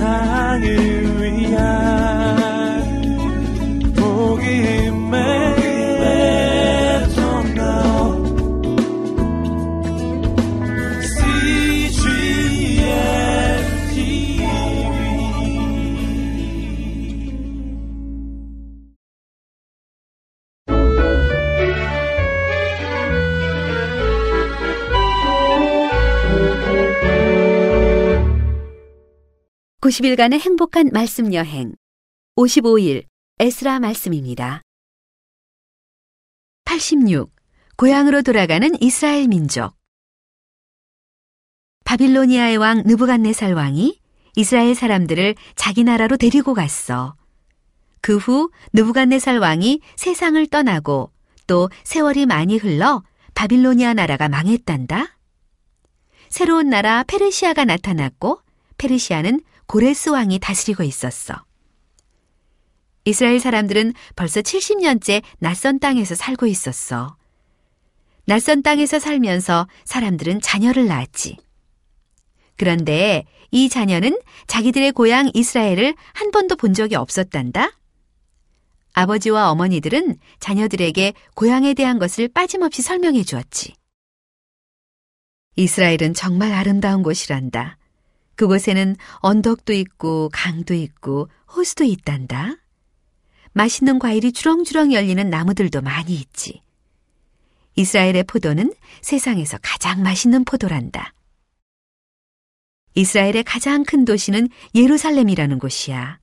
세상을 (90일간의) 행복한 말씀 여행 (55일) 에스라 말씀입니다. 86. 고향으로 돌아가는 이스라엘 민족 바빌로니아의 왕 느부갓네살 왕이 이스라엘 사람들을 자기 나라로 데리고 갔어. 그 후 느부갓네살 왕이 세상을 떠나고 또 세월이 많이 흘러 바빌로니아 나라가 망했단다. 새로운 나라 페르시아가 나타났고 페르시아는 고레스 왕이 다스리고 있었어. 이스라엘 사람들은 벌써 70년째 낯선 땅에서 살고 있었어. 낯선 땅에서 살면서 사람들은 자녀를 낳았지. 그런데 이 자녀는 자기들의 고향 이스라엘을 한 번도 본 적이 없었단다. 아버지와 어머니들은 자녀들에게 고향에 대한 것을 빠짐없이 설명해 주었지. 이스라엘은 정말 아름다운 곳이란다. 그곳에는 언덕도 있고 강도 있고 호수도 있단다. 맛있는 과일이 주렁주렁 열리는 나무들도 많이 있지. 이스라엘의 포도는 세상에서 가장 맛있는 포도란다. 이스라엘의 가장 큰 도시는 예루살렘이라는 곳이야.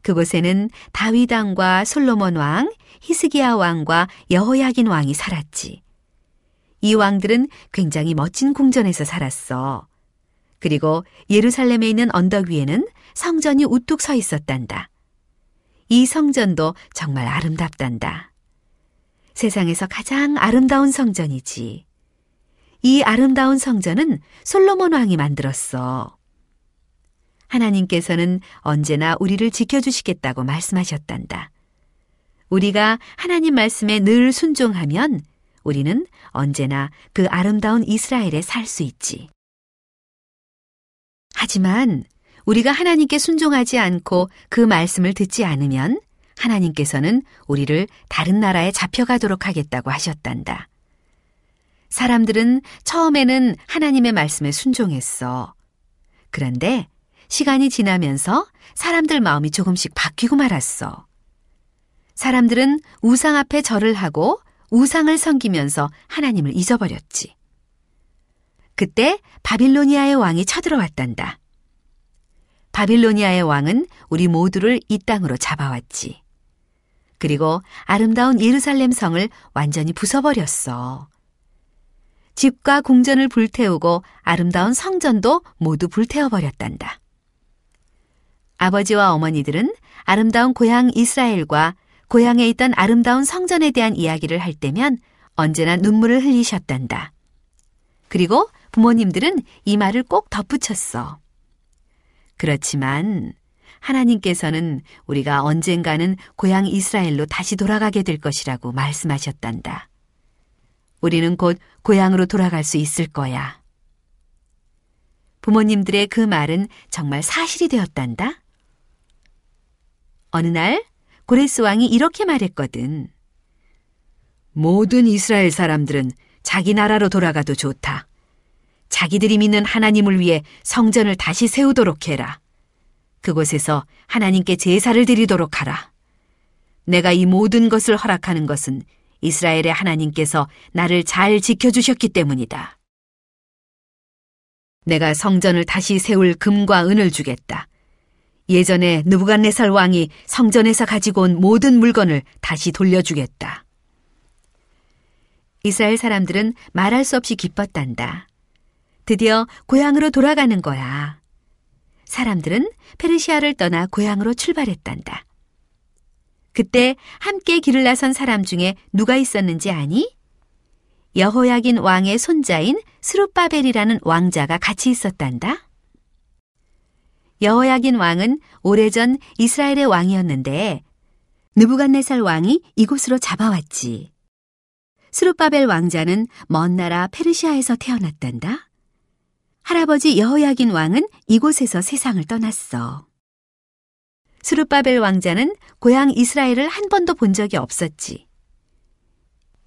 그곳에는 다윗 왕과 솔로몬 왕, 히스기야 왕과 여호야긴 왕이 살았지. 이 왕들은 굉장히 멋진 궁전에서 살았어. 그리고 예루살렘에 있는 언덕 위에는 성전이 우뚝 서 있었단다. 이 성전도 정말 아름답단다. 세상에서 가장 아름다운 성전이지. 이 아름다운 성전은 솔로몬 왕이 만들었어. 하나님께서는 언제나 우리를 지켜주시겠다고 말씀하셨단다. 우리가 하나님 말씀에 늘 순종하면 우리는 언제나 그 아름다운 이스라엘에 살 수 있지. 하지만 우리가 하나님께 순종하지 않고 그 말씀을 듣지 않으면 하나님께서는 우리를 다른 나라에 잡혀가도록 하겠다고 하셨단다. 사람들은 처음에는 하나님의 말씀에 순종했어. 그런데 시간이 지나면서 사람들 마음이 조금씩 바뀌고 말았어. 사람들은 우상 앞에 절을 하고 우상을 섬기면서 하나님을 잊어버렸지. 그때 바빌로니아의 왕이 쳐들어왔단다. 바빌로니아의 왕은 우리 모두를 이 땅으로 잡아왔지. 그리고 아름다운 예루살렘 성을 완전히 부숴버렸어. 집과 궁전을 불태우고 아름다운 성전도 모두 불태워버렸단다. 아버지와 어머니들은 아름다운 고향 이스라엘과 고향에 있던 아름다운 성전에 대한 이야기를 할 때면 언제나 눈물을 흘리셨단다. 그리고 부모님들은 이 말을 꼭 덧붙였어. 그렇지만 하나님께서는 우리가 언젠가는 고향 이스라엘로 다시 돌아가게 될 것이라고 말씀하셨단다. 우리는 곧 고향으로 돌아갈 수 있을 거야. 부모님들의 그 말은 정말 사실이 되었단다. 어느 날 고레스 왕이 이렇게 말했거든. 모든 이스라엘 사람들은 자기 나라로 돌아가도 좋다. 자기들이 믿는 하나님을 위해 성전을 다시 세우도록 해라. 그곳에서 하나님께 제사를 드리도록 하라. 내가 이 모든 것을 허락하는 것은 이스라엘의 하나님께서 나를 잘 지켜주셨기 때문이다. 내가 성전을 다시 세울 금과 은을 주겠다. 예전에 느부갓네살 왕이 성전에서 가지고 온 모든 물건을 다시 돌려주겠다. 이스라엘 사람들은 말할 수 없이 기뻤단다. 드디어 고향으로 돌아가는 거야. 사람들은 페르시아를 떠나 고향으로 출발했단다. 그때 함께 길을 나선 사람 중에 누가 있었는지 아니? 여호야긴 왕의 손자인 스룹바벨이라는 왕자가 같이 있었단다. 여호야긴 왕은 오래전 이스라엘의 왕이었는데 느부갓네살 왕이 이곳으로 잡아왔지. 스룹바벨 왕자는 먼 나라 페르시아에서 태어났단다. 할아버지 여호야긴 왕은 이곳에서 세상을 떠났어. 수르바벨 왕자는 고향 이스라엘을 한 번도 본 적이 없었지.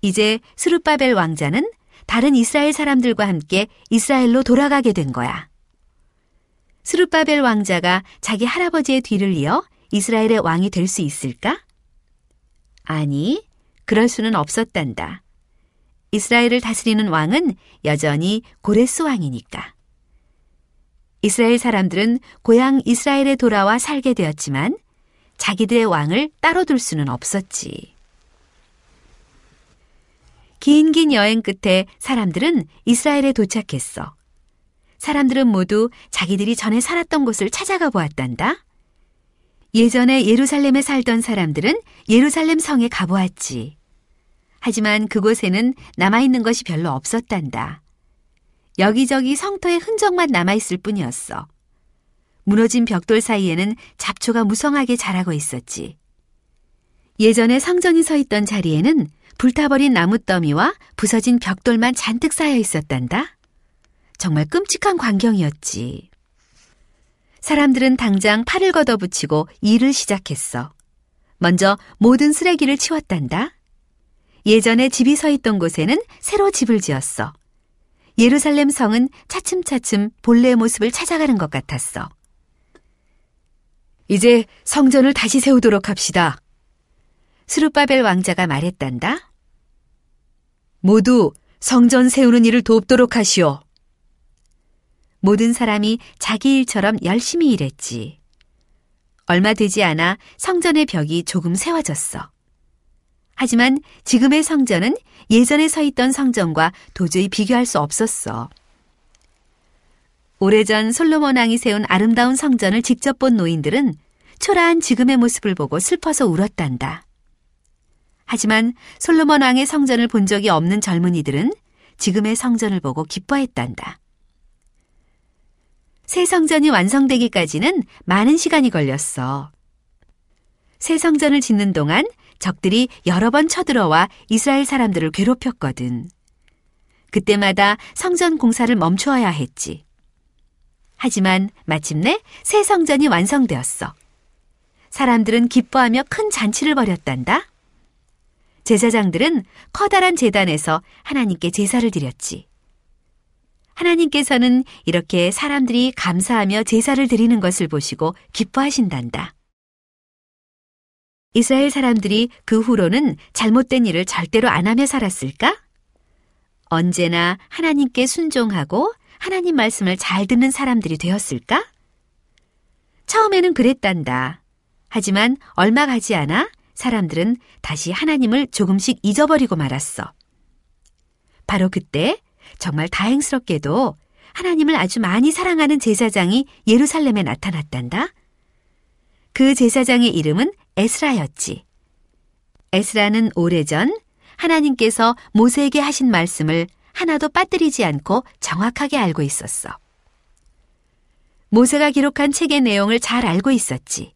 이제 수르바벨 왕자는 다른 이스라엘 사람들과 함께 이스라엘로 돌아가게 된 거야. 수르바벨 왕자가 자기 할아버지의 뒤를 이어 이스라엘의 왕이 될 수 있을까? 아니, 그럴 수는 없었단다. 이스라엘을 다스리는 왕은 여전히 고레스 왕이니까. 이스라엘 사람들은 고향 이스라엘에 돌아와 살게 되었지만 자기들의 왕을 따로 둘 수는 없었지. 긴긴 여행 끝에 사람들은 이스라엘에 도착했어. 사람들은 모두 자기들이 전에 살았던 곳을 찾아가 보았단다. 예전에 예루살렘에 살던 사람들은 예루살렘 성에 가보았지. 하지만 그곳에는 남아있는 것이 별로 없었단다. 여기저기 성터의 흔적만 남아있을 뿐이었어. 무너진 벽돌 사이에는 잡초가 무성하게 자라고 있었지. 예전에 성전이 서 있던 자리에는 불타버린 나무더미와 부서진 벽돌만 잔뜩 쌓여 있었단다. 정말 끔찍한 광경이었지. 사람들은 당장 팔을 걷어붙이고 일을 시작했어. 먼저 모든 쓰레기를 치웠단다. 예전에 집이 서 있던 곳에는 새로 집을 지었어. 예루살렘 성은 차츰차츰 본래의 모습을 찾아가는 것 같았어. 이제 성전을 다시 세우도록 합시다. 스루바벨 왕자가 말했단다. 모두 성전 세우는 일을 돕도록 하시오. 모든 사람이 자기 일처럼 열심히 일했지. 얼마 되지 않아 성전의 벽이 조금 세워졌어. 하지만 지금의 성전은 예전에 서 있던 성전과 도저히 비교할 수 없었어. 오래전 솔로몬 왕이 세운 아름다운 성전을 직접 본 노인들은 초라한 지금의 모습을 보고 슬퍼서 울었단다. 하지만 솔로몬 왕의 성전을 본 적이 없는 젊은이들은 지금의 성전을 보고 기뻐했단다. 새 성전이 완성되기까지는 많은 시간이 걸렸어. 새 성전을 짓는 동안 적들이 여러 번 쳐들어와 이스라엘 사람들을 괴롭혔거든. 그때마다 성전 공사를 멈추어야 했지. 하지만 마침내 새 성전이 완성되었어. 사람들은 기뻐하며 큰 잔치를 벌였단다. 제사장들은 커다란 재단에서 하나님께 제사를 드렸지. 하나님께서는 이렇게 사람들이 감사하며 제사를 드리는 것을 보시고 기뻐하신단다. 이스라엘 사람들이 그 후로는 잘못된 일을 절대로 안 하며 살았을까? 언제나 하나님께 순종하고 하나님 말씀을 잘 듣는 사람들이 되었을까? 처음에는 그랬단다. 하지만 얼마 가지 않아 사람들은 다시 하나님을 조금씩 잊어버리고 말았어. 바로 그때 정말 다행스럽게도 하나님을 아주 많이 사랑하는 제사장이 예루살렘에 나타났단다. 그 제사장의 이름은 에스라였지. 에스라는 오래전 하나님께서 모세에게 하신 말씀을 하나도 빠뜨리지 않고 정확하게 알고 있었어. 모세가 기록한 책의 내용을 잘 알고 있었지.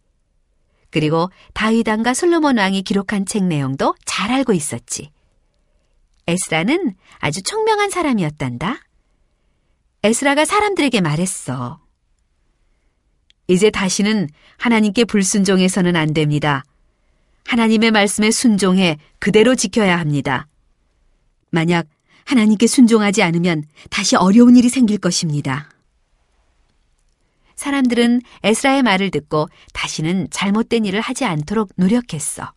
그리고 다윗 왕과 솔로몬 왕이 기록한 책 내용도 잘 알고 있었지. 에스라는 아주 총명한 사람이었단다. 에스라가 사람들에게 말했어. 이제 다시는 하나님께 불순종해서는 안 됩니다. 하나님의 말씀에 순종해 그대로 지켜야 합니다. 만약 하나님께 순종하지 않으면 다시 어려운 일이 생길 것입니다. 사람들은 에스라의 말을 듣고 다시는 잘못된 일을 하지 않도록 노력했어.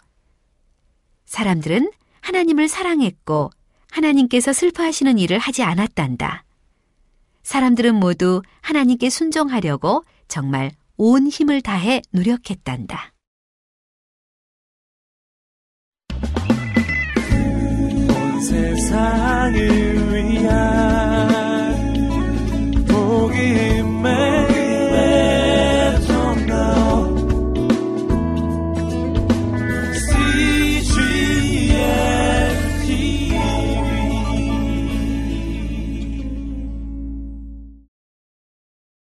사람들은 하나님을 사랑했고 하나님께서 슬퍼하시는 일을 하지 않았단다. 사람들은 모두 하나님께 순종하려고 정말 온 힘을 다해 노력했단다. 온 세상을